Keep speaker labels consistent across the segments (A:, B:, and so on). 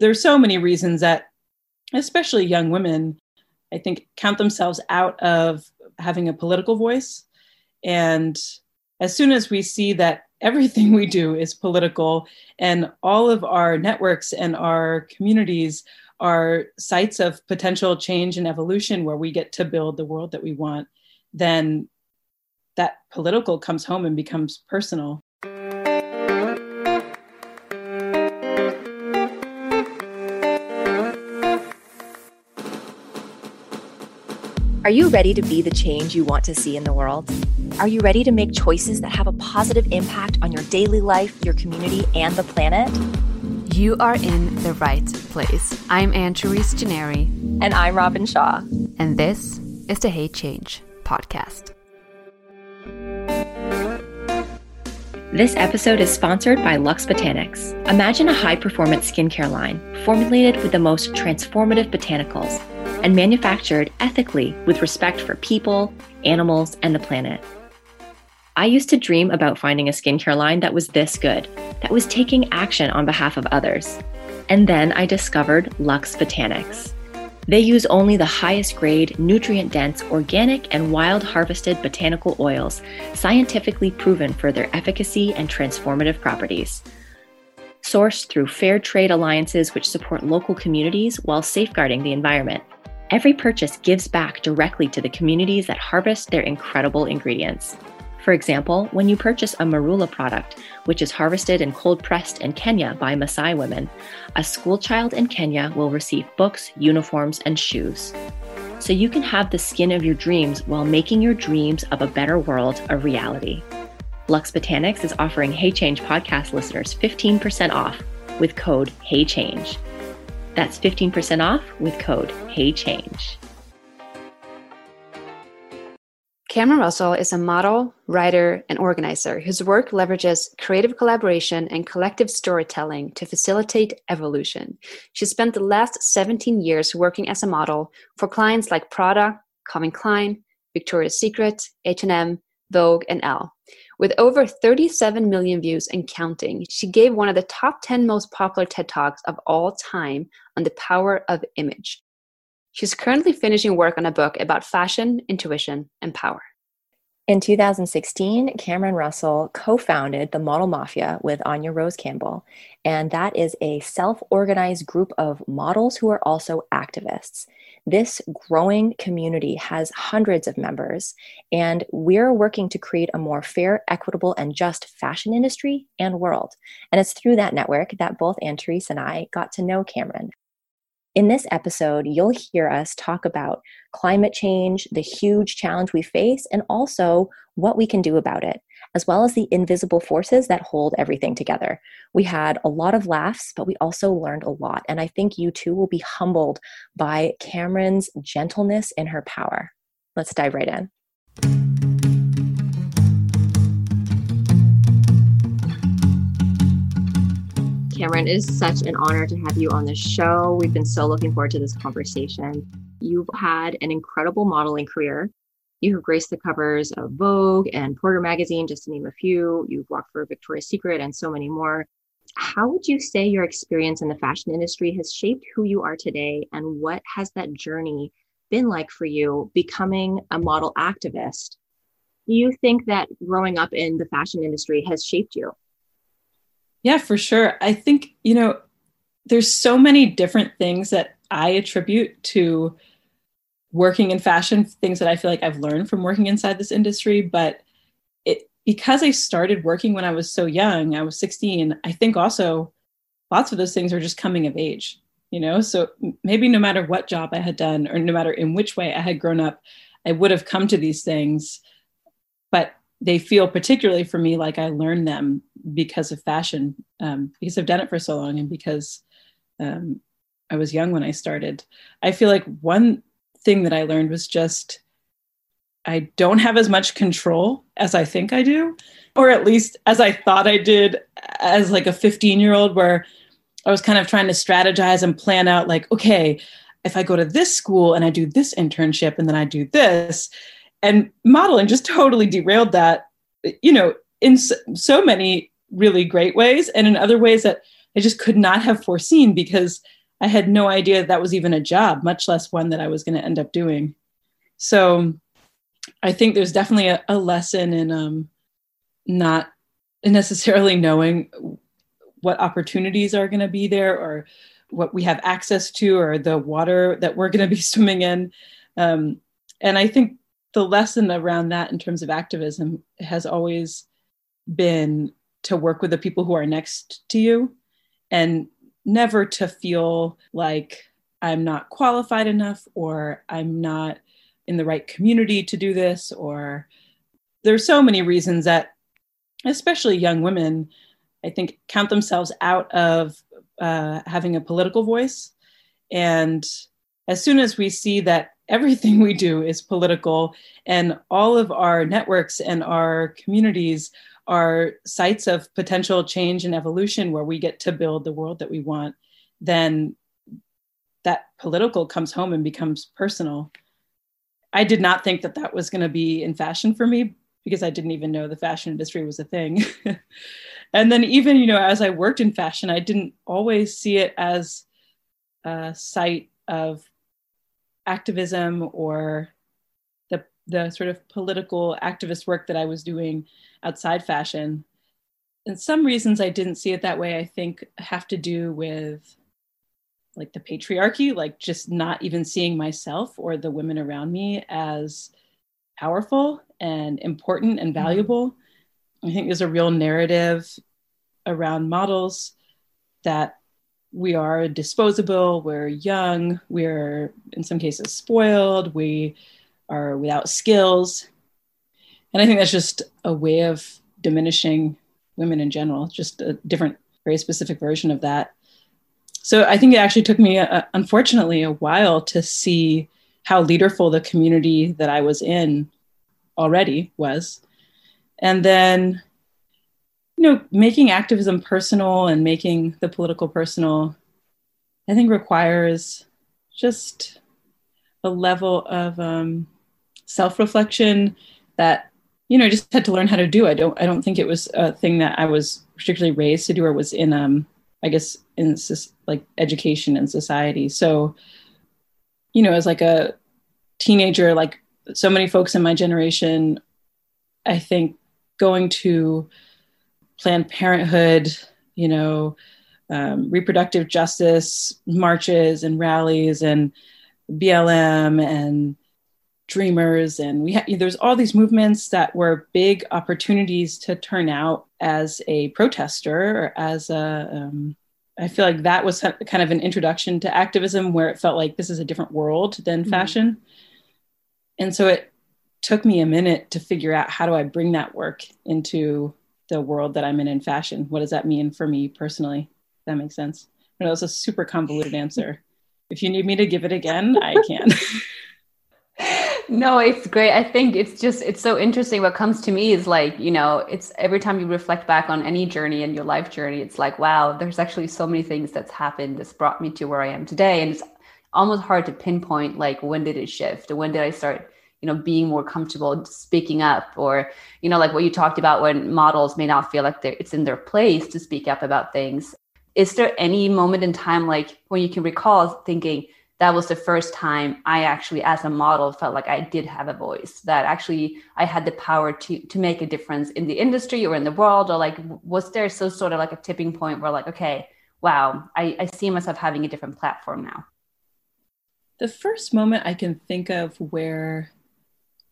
A: there's so many reasons that especially young women i think count themselves out of having a political voice and as soon as we see that everything we do is political and all of our networks and our communities are sites of potential change and evolution where we get to build the world that we want, then that political comes home and becomes personal.
B: Are you ready to be the change you want to see in the world? Are you ready to make choices that have a positive impact on your daily life, your community, and the planet?
C: You are in the right place. I'm Anne Therese Gennari.
B: And I'm Robin Shaw.
C: And this is the Hey Change podcast.
B: This episode is sponsored by Luxe Botanics. Imagine a high performance skincare line formulated with the most transformative botanicals and manufactured ethically with respect for people, animals, and the planet. I used to dream about finding a skincare line that was this good, that was taking action on behalf of others. And then I discovered Luxe Botanics. They use only the highest grade, nutrient dense, organic, and wild harvested botanical oils, scientifically proven for their efficacy and transformative properties. Sourced through fair trade alliances which support local communities while safeguarding the environment. Every purchase gives back directly to the communities that harvest their incredible ingredients. For example, when you purchase a marula product, which is harvested and cold pressed in Kenya by Maasai women, a schoolchild in Kenya will receive books, uniforms, and shoes. So you can have the skin of your dreams while making your dreams of a better world a reality. Luxe Botanics is offering Hey Change podcast listeners 15% off with code HeyChange. That's 15% off with code HeyChange.
C: Cameron Russell is a model, writer, and organizer whose work leverages creative collaboration and collective storytelling to facilitate evolution. She spent the last 17 years working as a model for clients like Prada, Calvin Klein, Victoria's Secret, H&M, Vogue, and Elle. With over 37 million views and counting, she gave one of the top 10 most popular TED Talks of all time on the power of image. She's currently finishing work on a book about fashion, intuition, and power.
B: In 2016, Cameron Russell co founded the Model Mafia with Anya Rose Campbell, and that is a self organized group of models who are also activists. This growing community has hundreds of members, and we're working to create a more fair, equitable, and just fashion industry and world. And it's through that network that both Anne Therese and I got to know Cameron. In this episode, you'll hear us talk about climate change, the huge challenge we face, and also what we can do about it, as well as the invisible forces that hold everything together. We had a lot of laughs, but we also learned a lot. And I think you too will be humbled by Cameron's gentleness and her power. Let's dive right in. Cameron, it is such an honor to have you on the show. We've been so looking forward to this conversation. You've had an incredible modeling career. You have graced the covers of Vogue and Porter Magazine, just to name a few. You've walked for Victoria's Secret and so many more. How would you say your experience in the fashion industry has shaped who you are today? And what has that journey been like for you becoming a model activist? Do you think that growing up in the fashion industry has shaped you?
A: Yeah, for sure. I think, you know, there's so many different things that I attribute to working in fashion, things that I feel like I've learned from working inside this industry. But it because I started working when I was so young, I was 16, I think also lots of those things are just coming of age, you know? So maybe no matter what job I had done or no matter in which way I had grown up, I would have come to these things. But they feel particularly for me like I learned them because of fashion, um, because I've done it for so long and because um, I was young when I started. I feel like one thing that I learned was just I don't have as much control as I think I do, or at least as I thought I did as like a 15 year old, where I was kind of trying to strategize and plan out, like, okay, if I go to this school and I do this internship and then I do this, and modeling just totally derailed that you know in so, many really great ways and in other ways that I just could not have foreseen because I had no idea that, that was even a job, much less one that I was going to end up doing. So I think there's definitely a, a lesson in um, not necessarily knowing what opportunities are going to be there or what we have access to or the water that we're going to be swimming in. Um, and I think the lesson around that in terms of activism has always been to work with the people who are next to you and never to feel like I'm not qualified enough or I'm not in the right community to do this or there's so many reasons that especially young women i think count themselves out of uh, having a political voice. And as soon as we see that everything we do is political and all of our networks and our communities are sites of potential change and evolution where we get to build the world that we want then that political comes home and becomes personal I did not think that that was going to be in fashion for me because I didn't even know the fashion industry was a thing. and then even you know as I worked in fashion, I didn't always see it as a site of activism or the the sort of political activist work that I was doing outside fashion. And some reasons I didn't see it that way, I think, have to do with like the patriarchy, like just not even seeing myself or the women around me as powerful and important and mm-hmm. valuable. Mm-hmm. I think there's a real narrative around models that we are disposable, we're young, we're in some cases spoiled, we are without skills. And I think that's just a way of diminishing women in general, just a different, very specific version of that so I think it actually took me, uh, unfortunately, a while to see how leaderful the community that I was in already was. And then, you know, making activism personal and making the political personal, I think requires just a level of um, self-reflection that you know I just had to learn how to do. I don't I don't think it was a thing that I was particularly raised to do or was in um, I guess in like education and society. So, you know, as like a teenager, like so many folks in my generation, I think going to Planned Parenthood, you know, um, reproductive justice marches and rallies and BLM and dreamers and we ha- there's all these movements that were big opportunities to turn out as a protester or as a um, I feel like that was kind of an introduction to activism where it felt like this is a different world than mm-hmm. fashion. And so it took me a minute to figure out how do I bring that work into the world that I'm in in fashion? What does that mean for me personally? That makes sense. But it was a super convoluted answer. If you need me to give it again, I can.
C: no it's great i think it's just it's so interesting what comes to me is like you know it's every time you reflect back on any journey in your life journey it's like wow there's actually so many things that's happened that's brought me to where i am today and it's almost hard to pinpoint like when did it shift when did i start you know being more comfortable speaking up or you know like what you talked about when models may not feel like it's in their place to speak up about things is there any moment in time like when you can recall thinking that was the first time I actually, as a model, felt like I did have a voice. That actually I had the power to to make a difference in the industry or in the world. Or like, was there so sort of like a tipping point where like, okay, wow, I, I see myself having a different platform now.
A: The first moment I can think of where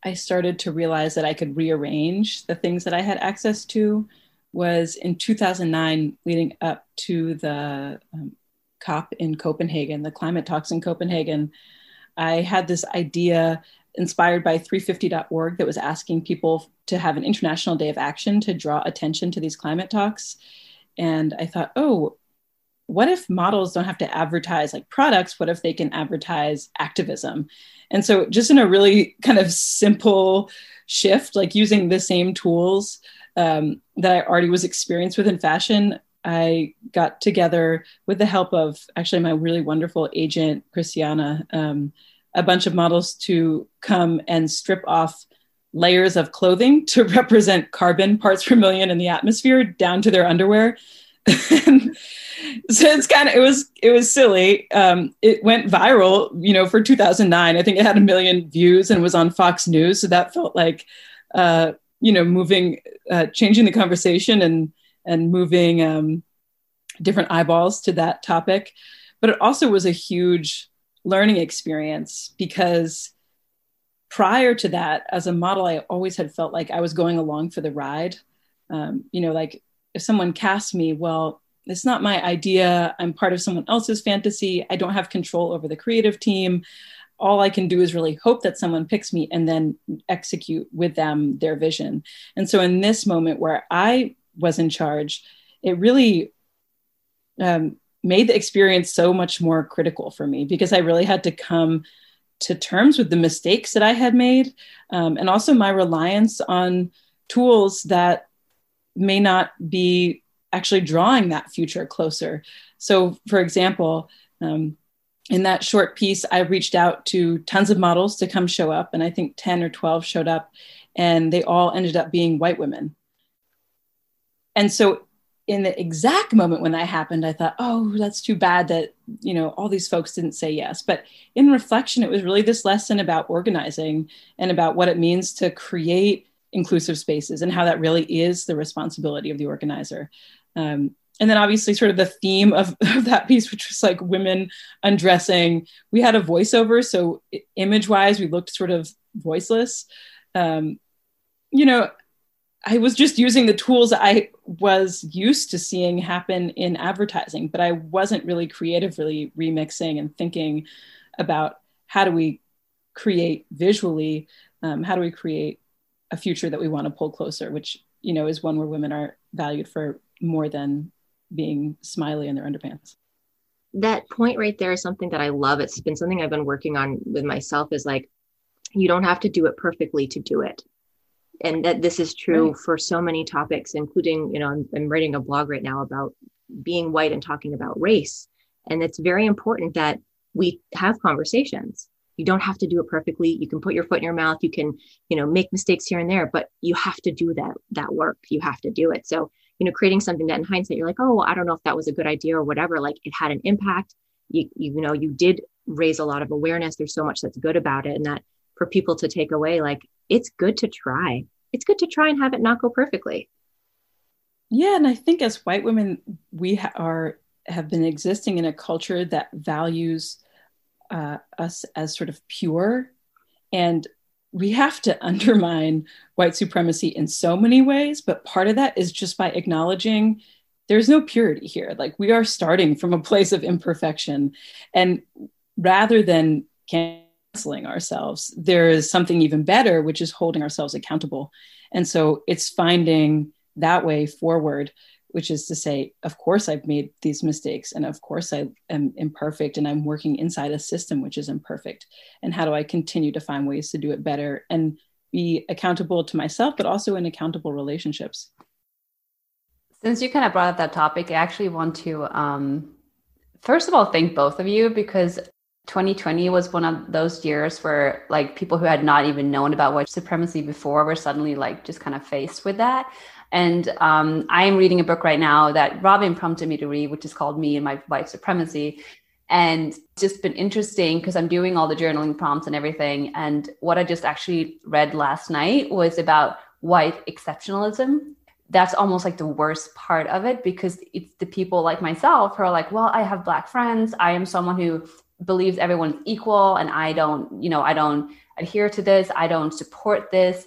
A: I started to realize that I could rearrange the things that I had access to was in 2009, leading up to the um, COP in Copenhagen, the climate talks in Copenhagen, I had this idea inspired by 350.org that was asking people to have an international day of action to draw attention to these climate talks. And I thought, oh, what if models don't have to advertise like products? What if they can advertise activism? And so, just in a really kind of simple shift, like using the same tools um, that I already was experienced with in fashion, I got together with the help of actually my really wonderful agent, Christiana, um, a bunch of models to come and strip off layers of clothing to represent carbon parts per million in the atmosphere down to their underwear. so it's kind of it was it was silly. Um, it went viral, you know, for 2009. I think it had a million views and was on Fox News. So that felt like, uh, you know, moving, uh, changing the conversation and and moving um, different eyeballs to that topic. But it also was a huge learning experience because prior to that, as a model, I always had felt like I was going along for the ride. Um, you know, like if someone cast me, well, it's not my idea. I'm part of someone else's fantasy. I don't have control over the creative team. All I can do is really hope that someone picks me and then execute with them their vision. And so, in this moment where I was in charge, it really um, made the experience so much more critical for me because I really had to come to terms with the mistakes that I had made um, and also my reliance on tools that may not be actually drawing that future closer. So, for example, um, in that short piece, I reached out to tons of models to come show up, and I think 10 or 12 showed up, and they all ended up being white women. And so, in the exact moment when that happened, I thought, oh, that's too bad that, you know, all these folks didn't say yes. But in reflection, it was really this lesson about organizing and about what it means to create inclusive spaces and how that really is the responsibility of the organizer. Um, and then obviously sort of the theme of, of, that piece which was like women undressing we had a voiceover. So image wise we looked sort of voiceless. Um, you know I was just using the tools I was used to seeing happen in advertising, but I wasn't really creatively remixing and thinking about how do we create visually, um, how do we create a future that we want to pull closer, which you know is one where women are valued for more than being smiley in their underpants.
B: That point right there is something that I love. It's been something I've been working on with myself. Is like you don't have to do it perfectly to do it and that this is true right. for so many topics including you know I'm, I'm, writing a blog right now about being white and talking about race and it's very important that we have conversations you don't have to do it perfectly you can put your foot in your mouth you can you know make mistakes here and there but you have to do that that work you have to do it so you know creating something that in hindsight you're like oh well, i don't know if that was a good idea or whatever like it had an impact you, you know you did raise a lot of awareness there's so much that's good about it and that for people to take away like it's good to try. It's good to try and have it not go perfectly.
A: Yeah, and I think as white women, we ha- are have been existing in a culture that values uh, us as sort of pure, and we have to undermine white supremacy in so many ways. But part of that is just by acknowledging there's no purity here. Like we are starting from a place of imperfection, and rather than canceling ourselves. There is something even better, which is holding ourselves accountable. And so it's finding that way forward, which is to say, of course, I've made these mistakes, and of course, I am imperfect, and I'm working inside a system which is imperfect. And how do I continue to find ways to do it better and be accountable to myself, but also in accountable relationships?
C: Since you kind of brought up that topic, I actually want to um, first of all thank both of you because 2020 was one of those years where like people who had not even known about white supremacy before were suddenly like just kind of faced with that and um, i'm reading a book right now that robin prompted me to read which is called me and my white supremacy and just been interesting because i'm doing all the journaling prompts and everything and what i just actually read last night was about white exceptionalism that's almost like the worst part of it because it's the people like myself who are like, well, I have black friends. I am someone who believes everyone's equal and I don't, you know, I don't adhere to this, I don't support this.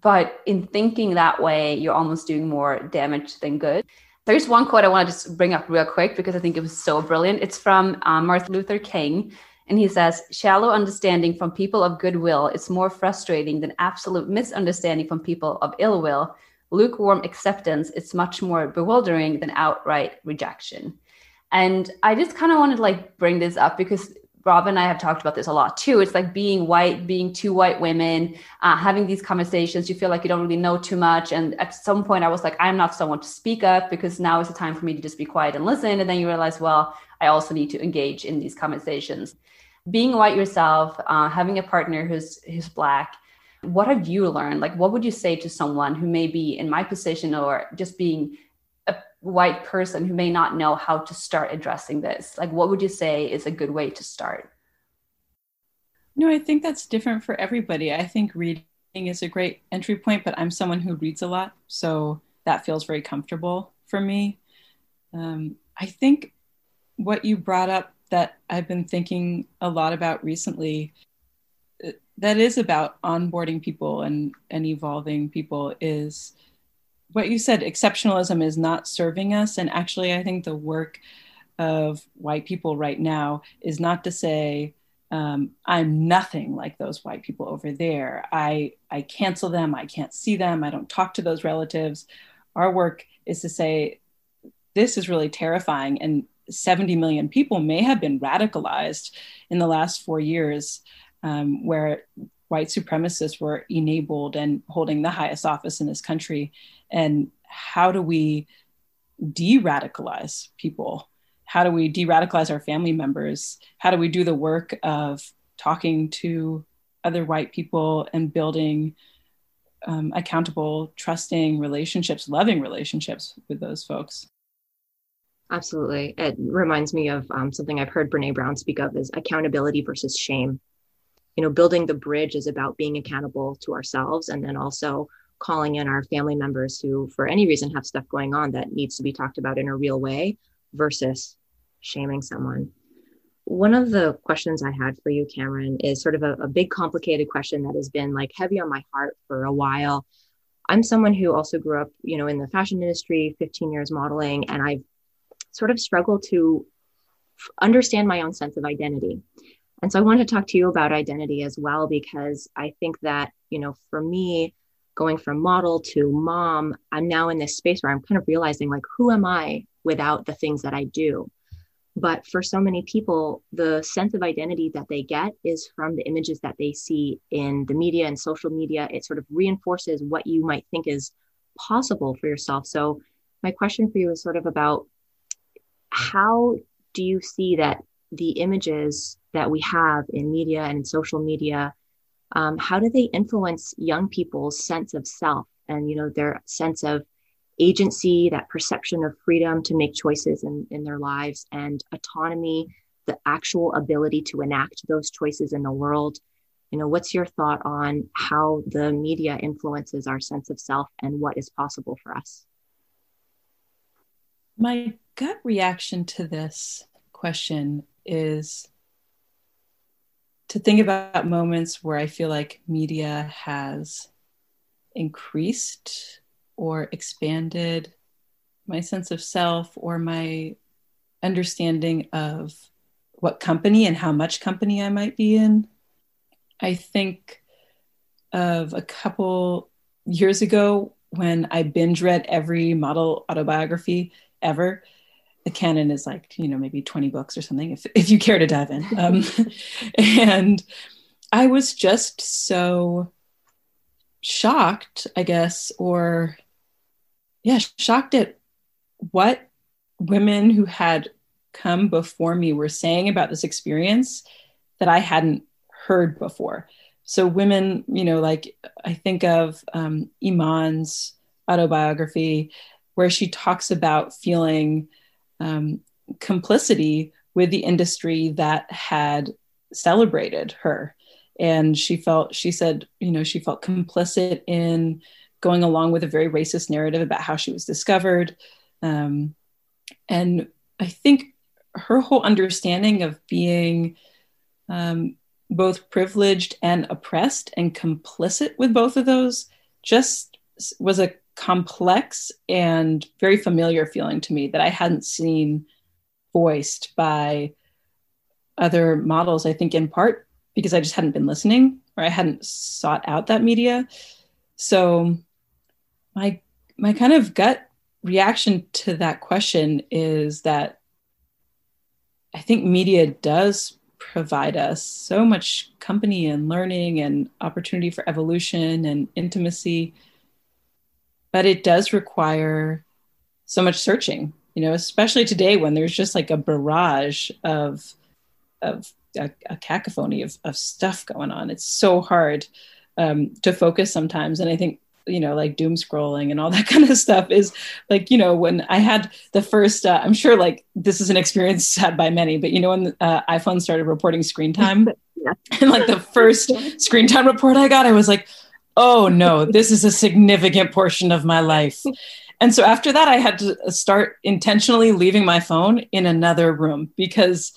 C: But in thinking that way, you're almost doing more damage than good. There's one quote I want to just bring up real quick because I think it was so brilliant. It's from um, Martin Luther King. And he says, shallow understanding from people of goodwill is more frustrating than absolute misunderstanding from people of ill will. Lukewarm acceptance is much more bewildering than outright rejection. And I just kind of wanted to like bring this up because Rob and I have talked about this a lot too. It's like being white, being two white women, uh, having these conversations. You feel like you don't really know too much. And at some point, I was like, I'm not someone to speak up because now is the time for me to just be quiet and listen. And then you realize, well, I also need to engage in these conversations. Being white yourself, uh, having a partner who's who's black. What have you learned? Like, what would you say to someone who may be in my position or just being
D: white person who may not know how to start addressing this? Like, what would you say is a good way to start?
A: No, I think that's different for everybody. I think reading is a great entry point, but I'm someone who reads a lot. So that feels very comfortable for me. Um, I think what you brought up that I've been thinking a lot about recently uh, that is about onboarding people and, and evolving people is what you said exceptionalism is not serving us. And actually i think the work of white people right now is not to say um, i'm nothing like those white people over there. I i cancel them. I can't see them. I don't talk to those relatives. Our work is to say this is really terrifying. And 70 million people may have been radicalized in the last four years um, where white supremacists were enabled and holding the highest office in this country and how do we de-radicalize people? How do we de-radicalize our family members? How do we do the work of talking to other white people and building um, accountable trusting relationships loving relationships with those folks?
B: Absolutely. It reminds me of um, something i've heard brene brown speak of is accountability versus shame. You know building the bridge is about being accountable to ourselves and then also calling in our family members who for any reason have stuff going on that needs to be talked about in a real way versus shaming someone. One of the questions i had for you cameron is sort of a, a big complicated question that has been like heavy on my heart for a while. I'm someone who also grew up you know in the fashion industry 15 years modeling and i've sort of struggled to understand my own sense of identity. And so i wanted to talk to you about identity as well because i think that you know for me going from model to mom, I'm now in this space where I'm kind of realizing like, who am I without the things that I do? But for so many people, the sense of identity that they get is from the images that they see in the media and social media. It sort of reinforces what you might think is possible for yourself. So, my question for you is sort of about how do you see that the images that we have in media and in social media um, how do they influence young people's sense of self and you know their sense of agency that perception of freedom to make choices in, in their lives and autonomy the actual ability to enact those choices in the world? You know what's your thought on how the media influences our sense of self and what is possible for us?
A: My gut reaction to this question is to think about moments where I feel like media has increased or expanded my sense of self or my understanding of what company and how much company I might be in. I think of a couple years ago when I binge read every model autobiography ever the canon is like you know maybe 20 books or something if, if you care to dive in. Um, and i was just so shocked i guess or yeah shocked at what women who had come before me were saying about this experience that i hadn't heard before. So women you know like i think of um, iman's autobiography where she talks about feeling um, complicity with the industry that had celebrated her. And she felt, she said, you know, she felt complicit in going along with a very racist narrative about how she was discovered. Um, and I think her whole understanding of being um, both privileged and oppressed and complicit with both of those just was a complex and very familiar feeling to me that I hadn't seen voiced by other models. I think in part because I just hadn't been listening or I hadn't sought out that media. So my my kind of gut reaction to that question is that I think media does provide us so much company and learning and opportunity for evolution and intimacy but it does require so much searching you know especially today when there's just like a barrage of of a, a cacophony of, of stuff going on it's so hard um, to focus sometimes and i think you know like doom scrolling and all that kind of stuff is like you know when i had the first uh, i'm sure like this is an experience had by many but you know when uh, iphone started reporting screen time yeah. and like the first screen time report i got i was like oh no this is a significant portion of my life. And so after that i had to start intentionally leaving my phone in another room because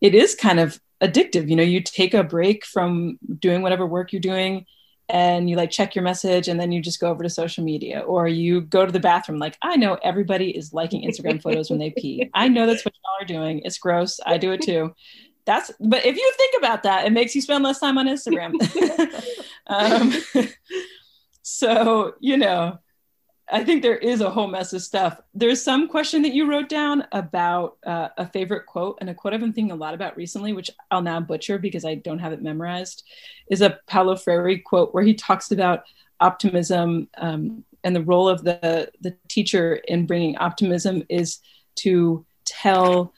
A: it is kind of addictive. You know you take a break from doing whatever work you're doing and you like check your message and then you just go over to social media or you go to the bathroom. Like i know everybody is liking instagram photos when they pee. I know that's what y'all are doing. It's gross. I do it too. That's but if you think about that it makes you spend less time on instagram um, so you know I think there is a whole mess of stuff. There's some question that you wrote down about uh, a favorite quote, and a quote I've been thinking a lot about recently, which I'll now butcher because I don't have it memorized, is a Paulo Freire quote where he talks about optimism um, and the role of the the teacher in bringing optimism is to tell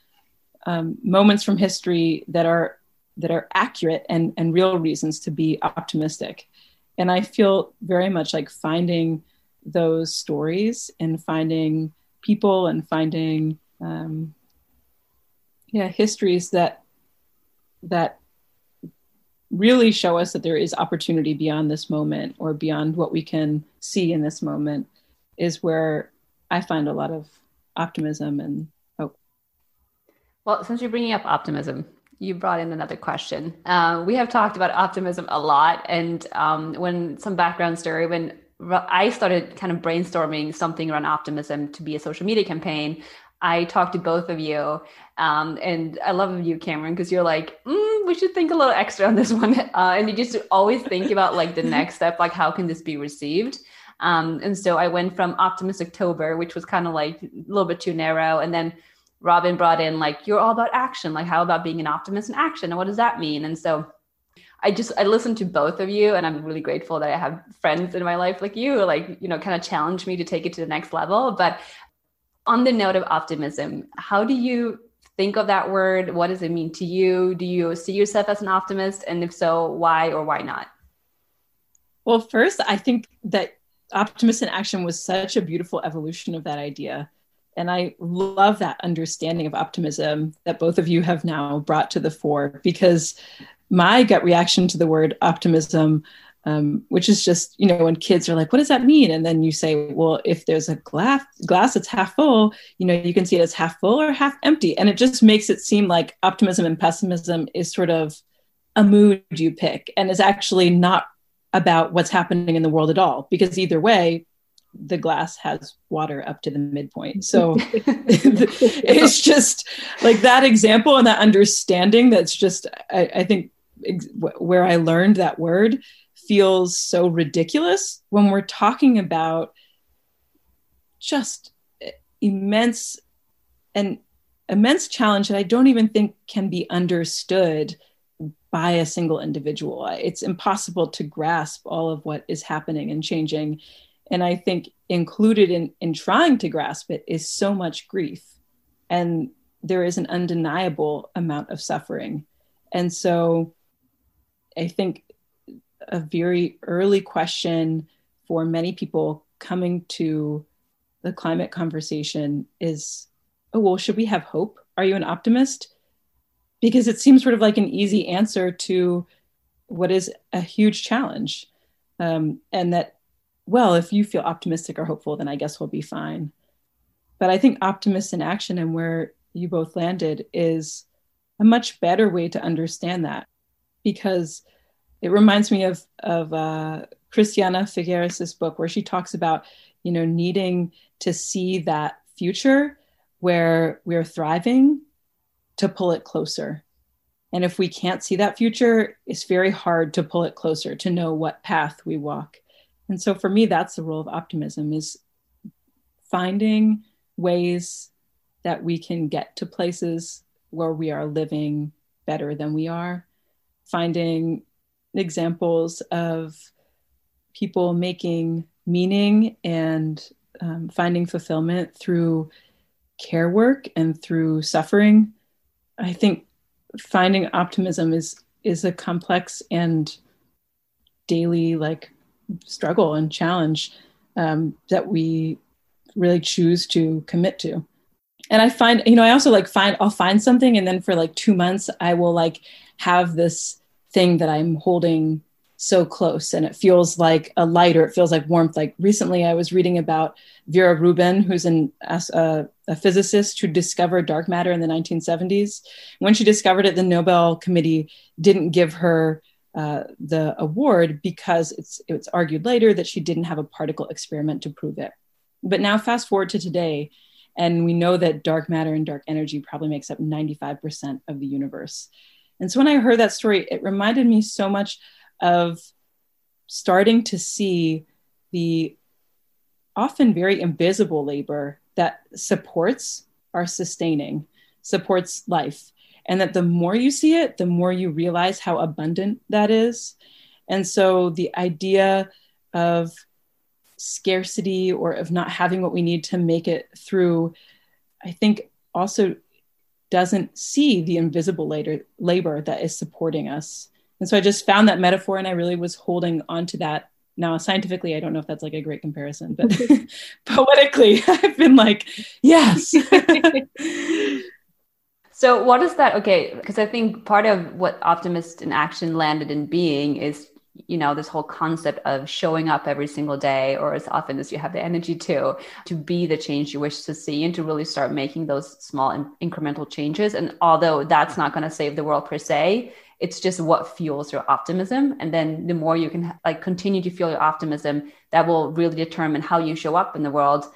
A: um, moments from history that are that are accurate and and real reasons to be optimistic. And I feel very much like finding those stories and finding people and finding um, yeah histories that that really show us that there is opportunity beyond this moment or beyond what we can see in this moment is where I find a lot of optimism and hope.
C: Well, since you're bringing up optimism, you brought in another question. Uh, we have talked about optimism a lot, and um, when some background story when I started kind of brainstorming something around optimism to be a social media campaign. I talked to both of you, um, and I love you, Cameron, because you're like, mm, we should think a little extra on this one, uh, and you just always think about like the next step, like how can this be received. Um, and so I went from Optimistic October, which was kind of like a little bit too narrow, and then Robin brought in like you're all about action, like how about being an optimist in action, and what does that mean? And so I just I listen to both of you, and I'm really grateful that I have friends in my life like you, like you know, kind of challenge me to take it to the next level. But on the note of optimism, how do you think of that word? What does it mean to you? Do you see yourself as an optimist, and if so, why or why not?
A: Well, first, I think that optimist in action was such a beautiful evolution of that idea. And I love that understanding of optimism that both of you have now brought to the fore because my gut reaction to the word optimism um, which is just you know when kids are like what does that mean? And then you say well if there's a glass glass that's half full you know you can see it as half full or half empty. And it just makes it seem like optimism and pessimism is sort of a mood you pick and is actually not about what's happening in the world at all because either way the glass has water up to the midpoint. So it's just like that example and that understanding that's just, I, I think, ex- where I learned that word feels so ridiculous when we're talking about just immense and immense challenge that I don't even think can be understood by a single individual. It's impossible to grasp all of what is happening and changing. And I think included in, in trying to grasp it is so much grief. And there is an undeniable amount of suffering. And so I think a very early question for many people coming to the climate conversation is oh, well, should we have hope? Are you an optimist? Because it seems sort of like an easy answer to what is a huge challenge. Um, and that, well, if you feel optimistic or hopeful, then I guess we'll be fine. But I think optimist in action and where you both landed is a much better way to understand that because it reminds me of of uh, Christiana Figueres's book where she talks about you know needing to see that future where we're thriving to pull it closer. And if we can't see that future, it's very hard to pull it closer to know what path we walk. And so for me, that's the role of optimism is finding ways that we can get to places where we are living better than we are finding examples of people making meaning and um, finding fulfillment through care work and through suffering. I think finding optimism is is a complex and daily like struggle and challenge um, that we really choose to commit to. And i find you know i also like find i'll find something and then for like two months i will like have this thing that i'm holding so close and it feels like a light or it feels like warmth. Like recently i was reading about vera rubin who's an, a, a physicist who discovered dark matter in the 1970s when she discovered it the nobel committee didn't give her uh, the award because it's it's argued later that she didn't have a particle experiment to prove it but now fast forward to today and we know that dark matter and dark energy probably makes up 95% of the universe and so when i heard that story it reminded me so much of starting to see the often very invisible labor that supports our sustaining, supports life. And that the more you see it, the more you realize how abundant that is. And so the idea of scarcity or of not having what we need to make it through, I think also doesn't see the invisible later, labor that is supporting us. And so I just found that metaphor and I really was holding on to that. Now, scientifically, I don't know if that's like a great comparison, but poetically, I've been like, yes.
C: so, what is that? Okay, because I think part of what Optimist in Action landed in being is you know this whole concept of showing up every single day or as often as you have the energy to to be the change you wish to see and to really start making those small in- incremental changes and although that's not going to save the world per se it's just what fuels your optimism and then the more you can like continue to fuel your optimism that will really determine how you show up in the world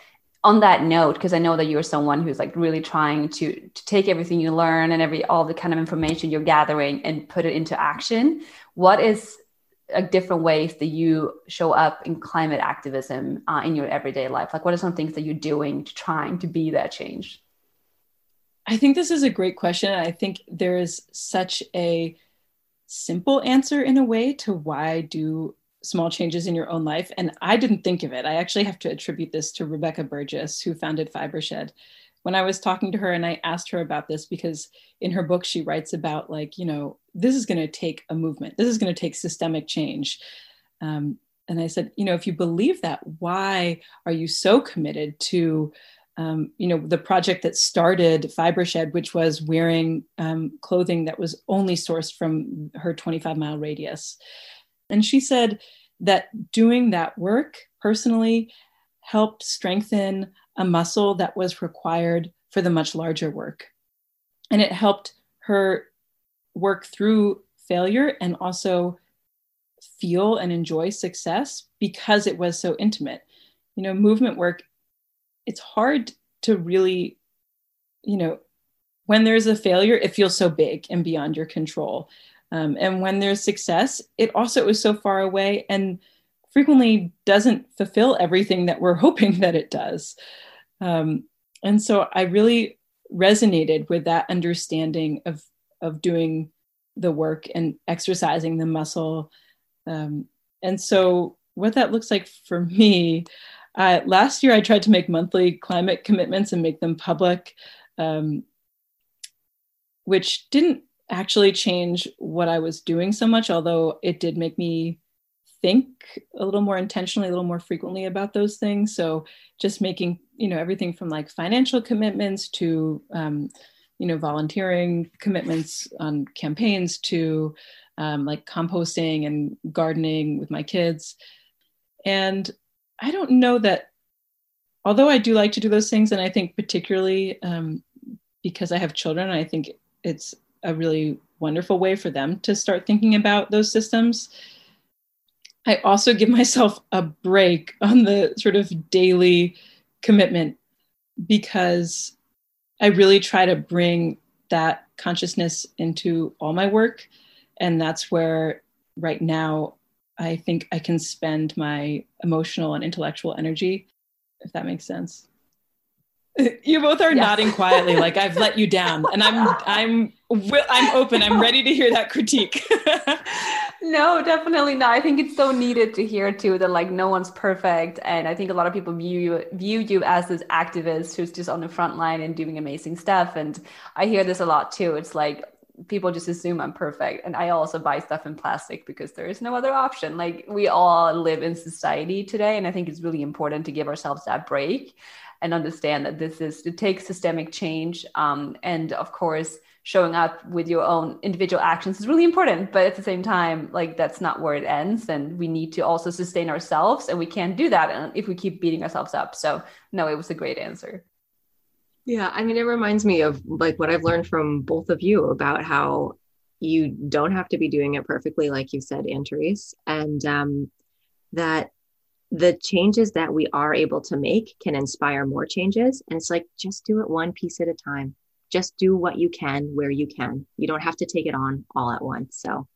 C: on that note because i know that you're someone who's like really trying to to take everything you learn and every all the kind of information you're gathering and put it into action. What is a different ways that you show up in climate activism uh, in your everyday life? Like what are some things that you're doing to trying to be that change?
A: I think this is a great question. I think there is such a simple answer in a way to why do small changes in your own life. And I didn't think of it. I actually have to attribute this to Rebecca Burgess, who founded Fibershed. When I was talking to her and I asked her about this, because in her book, she writes about, like, you know, this is going to take a movement, this is going to take systemic change. Um, and I said, you know, if you believe that, why are you so committed to um, you know, the project that started Fibershed, which was wearing um, clothing that was only sourced from her 25 mile radius. And she said that doing that work personally helped strengthen a muscle that was required for the much larger work. And it helped her work through failure and also feel and enjoy success because it was so intimate. You know, movement work it's hard to really, you know, when there's a failure, it feels so big and beyond your control. Um, and when there's success, it also is so far away and frequently doesn't fulfill everything that we're hoping that it does. Um, and so I really resonated with that understanding of of doing the work and exercising the muscle. Um, and so what that looks like for me uh, last year, I tried to make monthly climate commitments and make them public, um, which didn't actually change what I was doing so much, although it did make me think a little more intentionally, a little more frequently about those things. So just making, you know, everything from like financial commitments to, um, you know, volunteering commitments on campaigns to um, like composting and gardening with my kids. And I don't know that, although I do like to do those things, and I think particularly um, because I have children, I think it's a really wonderful way for them to start thinking about those systems. I also give myself a break on the sort of daily commitment because I really try to bring that consciousness into all my work. And that's where right now I think I can spend my emotional and intellectual energy, if that makes sense. You both are yes. nodding quietly, like I've let you down, and I'm I'm I'm open. I'm ready to hear that critique.
C: no, definitely not. I think it's so needed to hear too that like no one's perfect, and I think a lot of people view you view you as this activist who's just on the front line and doing amazing stuff. And I hear this a lot too. It's like
D: people just assume I'm perfect. And I also buy stuff in plastic because there is no other option. Like we all live in society today. And I think it's really important to give ourselves that break and understand that this is to take systemic change. Um, and of course, showing up with your own individual actions is really important. But at the same time, like that's not where it ends. And we need to also sustain ourselves. And we can't do that if we keep beating ourselves up. So, no, it was a great answer.
E: Yeah, I mean, it reminds me of like what I've learned from both of you about how you don't have to be doing it perfectly, like you said, Anne Therese, and um, that the changes that we are able to make can inspire more changes. And it's like, just do it one piece at a time. Just do what you can where you can. You don't have to take it on all at once. So,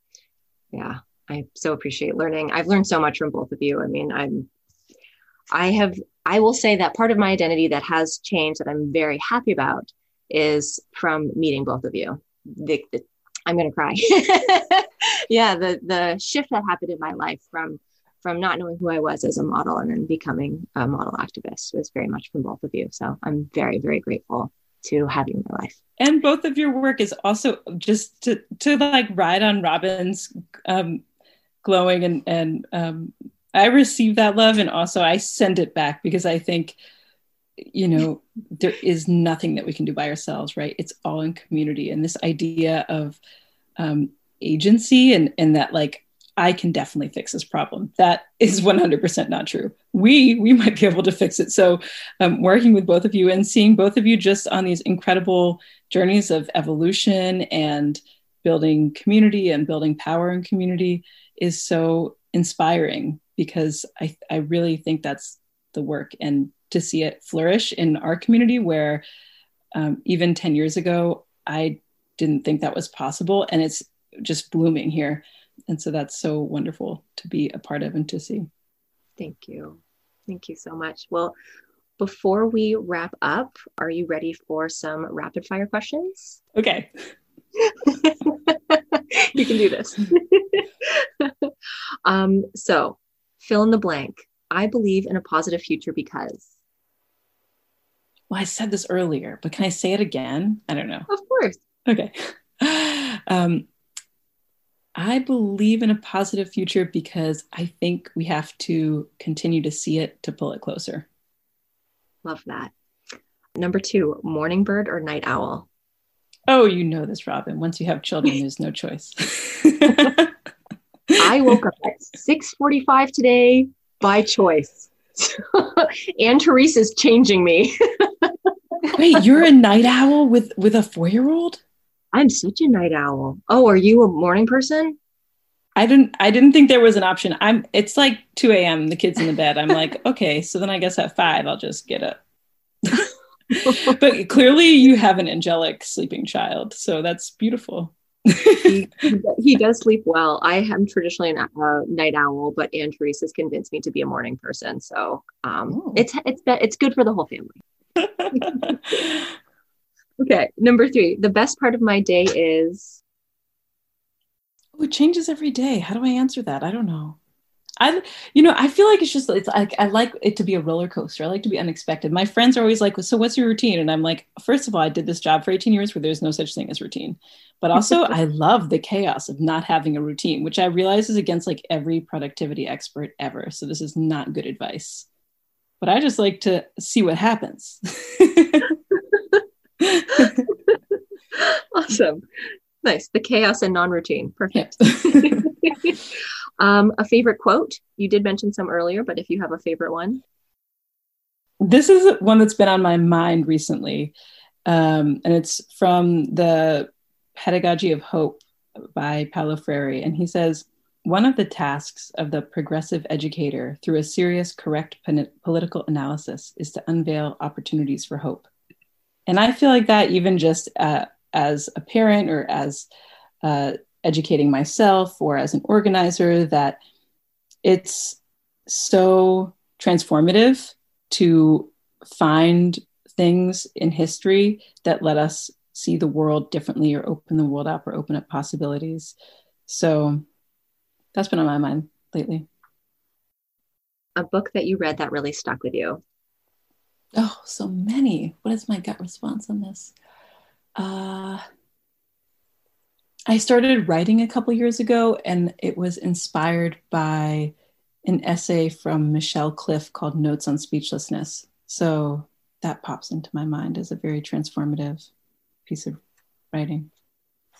E: yeah, I so appreciate learning. I've learned so much from both of you. I mean, I'm, I have I will say that part of my identity that has changed that I'm very happy about is from meeting both of you. The, the, I'm going to cry. yeah, the the shift that happened in my life from from not knowing who I was as a model and then becoming a model activist was very much from both of you. So I'm very very grateful to have you in my life.
A: And both of your work is also just to to like ride on Robin's um, glowing and and um, I receive that love and also I send it back because I think, you know, there is nothing that we can do by ourselves, right? It's all in community. And this idea of um, agency and, and that like, I can definitely fix this problem. That is 100% not true. We we might be able to fix it. So, um, working with both of you and seeing both of you just on these incredible journeys of evolution and building community and building power in community is so inspiring because I, I really think that's the work and to see it flourish in our community where um, even 10 years ago i didn't think that was possible and it's just blooming here and so that's so wonderful to be a part of and to see
E: thank you thank you so much well before we wrap up are you ready for some rapid fire questions
A: okay
E: you can do this um, so fill in the blank. I believe in a positive future because.
A: Well, I said this earlier, but can I say it again? I don't know.
E: Of course.
A: Okay. Um, I believe in a positive future because I think we have to continue to see it to pull it closer.
E: Love that. Number two, morning bird or night owl?
A: Oh, you know this, Robin. Once you have children, there's no choice.
E: I woke up at 6:45 today by choice. Anne Therese is changing me.
A: Wait, you're a night owl with with a four year old?
E: I'm such a night owl. Oh, are you a morning person?
A: I didn't I didn't think there was an option. I'm it's like 2 a.m. The kid's in the bed. I'm like, okay, so then I guess at five I'll just get up. but clearly you have an angelic sleeping child. So that's beautiful
E: he, he does sleep well. I am traditionally a uh, night owl, but Anne Therese has convinced me to be a morning person. So um, oh. it's it's it's good for the whole family. Okay, number three. The best part of my day is.
A: Oh, it changes every day. How do I answer that? I don't know. I, you know, I feel like it's just it's like I like it to be a roller coaster. I like to be unexpected. My friends are always like, "So what's your routine?" And I'm like, first of all, I did this job for 18 years where there's no such thing as routine, but also I love the chaos of not having a routine, which I realize is against like every productivity expert ever. So this is not good advice, but I just like to see what happens.
E: awesome, nice. The chaos and non-routine, perfect. Um, a favorite quote? You did mention some earlier, but if you have a favorite one.
A: This is one that's been on my mind recently. Um, and it's from the Pedagogy of Hope by Paulo Freire. And he says, one of the tasks of the progressive educator through a serious, correct political analysis is to unveil opportunities for hope. And I feel like that, even just uh, as a parent or as uh, educating myself or as an organizer that it's so transformative to find things in history that let us see the world differently or open the world up or open up possibilities. So that's been on my mind lately.
E: A book that you read that really stuck with you?
A: Oh, so many. What is my gut response on this? Uh, I started writing a couple years ago, and it was inspired by an essay from Michelle Cliff called Notes on Speechlessness. So that pops into my mind as a very transformative piece of writing.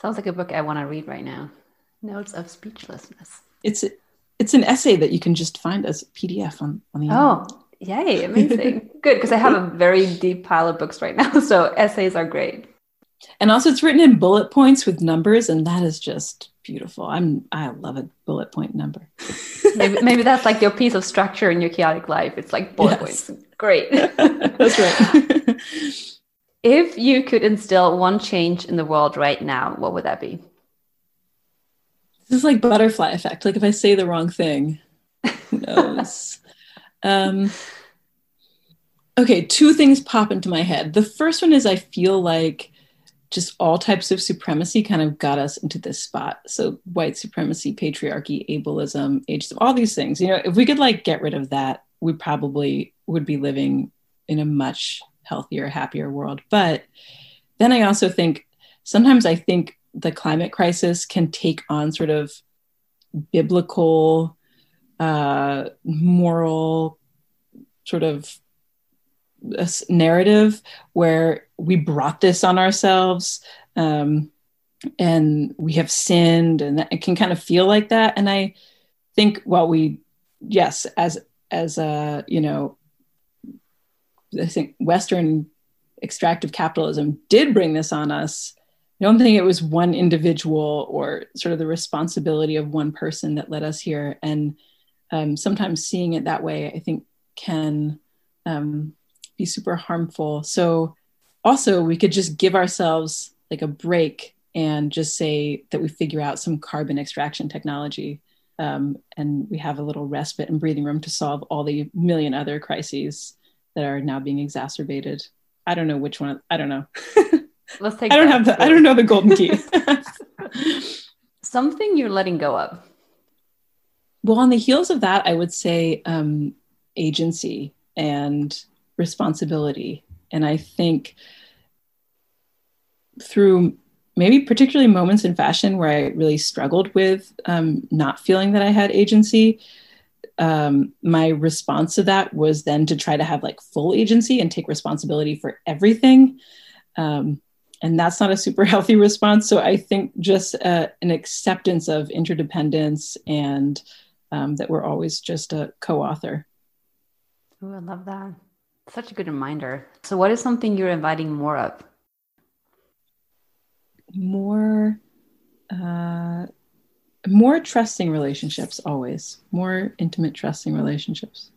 D: Sounds like a book I want to read right now. Notes of Speechlessness.
A: It's it's an essay that you can just find as a PDF on, on the
D: Oh, yay, amazing. Good, because I have a very deep pile of books right now. So essays are great.
A: And also it's written in bullet points with numbers, and that is just beautiful. I'm I love a bullet point number.
D: maybe, maybe that's like your piece of structure in your chaotic life. It's like bullet yes. points. Great.
A: that's right.
D: if you could instill one change in the world right now, what would that be?
A: This is like butterfly effect. Like if I say the wrong thing, who knows? Um, okay, two things pop into my head. The first one is I feel like just all types of supremacy kind of got us into this spot. So white supremacy, patriarchy, ableism, ageism, all these things. You know, if we could like get rid of that, we probably would be living in a much healthier, happier world. But then I also think sometimes I think the climate crisis can take on sort of biblical, uh, moral sort of narrative where we brought this on ourselves um, and we have sinned and it can kind of feel like that. And i think while we yes as as a you know i think western extractive capitalism did bring this on us i don't think it was one individual or sort of the responsibility of one person that led us here. And um, sometimes seeing it that way i think can um, be super harmful. So also we could just give ourselves like a break and just say that we figure out some carbon extraction technology um, and we have a little respite and breathing room to solve all the million other crises that are now being exacerbated. I don't know which one. I don't know.
D: Let's take.
A: I don't have the. I don't know the golden key.
D: Something you're letting go of.
A: Well, on the heels of that, I would say um, agency and responsibility. And I think through maybe particularly moments in fashion where I really struggled with um, not feeling that I had agency, um, my response to that was then to try to have like full agency and take responsibility for everything. Um, and that's not a super healthy response. So I think just uh, an acceptance of interdependence and um, that we're always just a co author.
D: Oh, I love that. Such a good reminder. So, what is something you're inviting more of?
A: More, uh, more trusting relationships. Always more intimate, trusting relationships.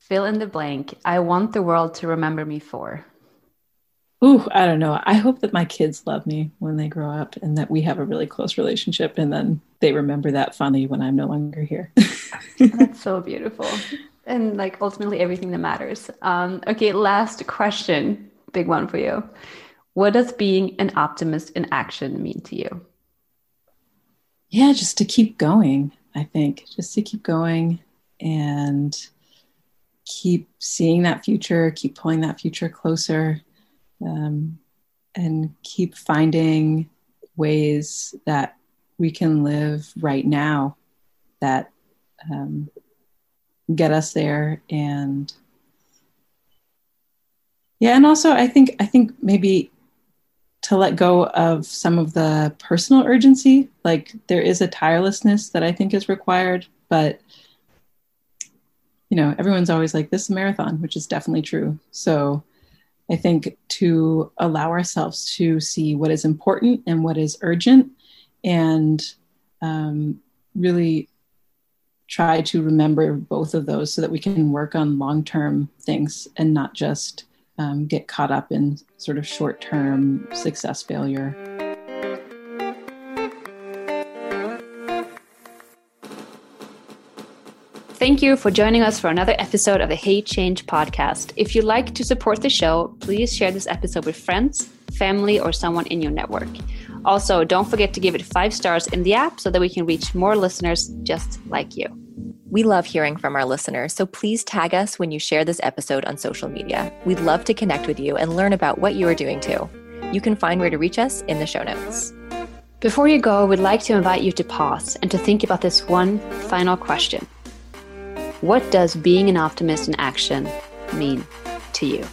D: Fill in the blank. I want the world to remember me for.
A: Ooh, I don't know. I hope that my kids love me when they grow up and that we have a really close relationship and then they remember that funny when I'm no longer here.
D: That's so beautiful and like ultimately everything that matters. Um, okay, last question, big one for you. What does being an optimist in action mean to you?
A: Yeah, just to keep going, I think, just to keep going and keep seeing that future, keep pulling that future closer, um, and keep finding ways that we can live right now that um, get us there and yeah and also i think i think maybe to let go of some of the personal urgency like there is a tirelessness that i think is required but you know everyone's always like this is a marathon which is definitely true. So i think to allow ourselves to see what is important and what is urgent and um, really try to remember both of those so that we can work on long term things and not just um, get caught up in sort of short term success failure.
C: Thank you for joining us for another episode of the Hey Change podcast. If you'd like to support the show, please share this episode with friends, family, or someone in your network. Also, don't forget to give it five stars in the app so that we can reach more listeners just like you.
B: We love hearing from our listeners, so please tag us when you share this episode on social media. We'd love to connect with you and learn about what you are doing too. You can find where to reach us in the show notes.
C: Before you go, we'd like to invite you to pause and to think about this one final question What does being an optimist in action mean to you?